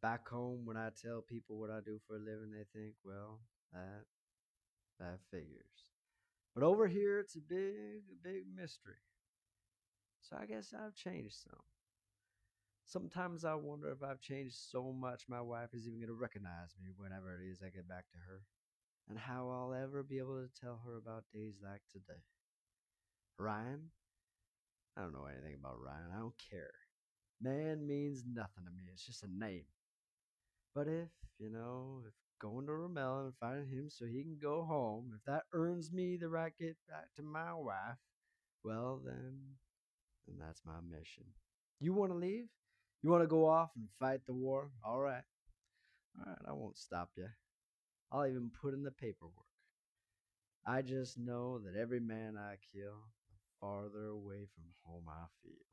Back home, when I tell people what I do for a living, they think, well, that that figures. But over here, it's a big, big mystery. So I guess I've changed some. Sometimes I wonder if I've changed so much my wife is even going to recognize me whenever it is I get back to her, and how I'll ever be able to tell her about days like today. Ryan? I don't know anything about Ryan. I don't care. Man means nothing to me. It's just a name. But if, you know, if going to Ramelle and finding him so he can go home, if that earns me the right get back to my wife, well then, then that's my mission. You want to leave? You want to go off and fight the war? All right. All right, I won't stop you. I'll even put in the paperwork. I just know that every man I kill, the farther away from home I feel.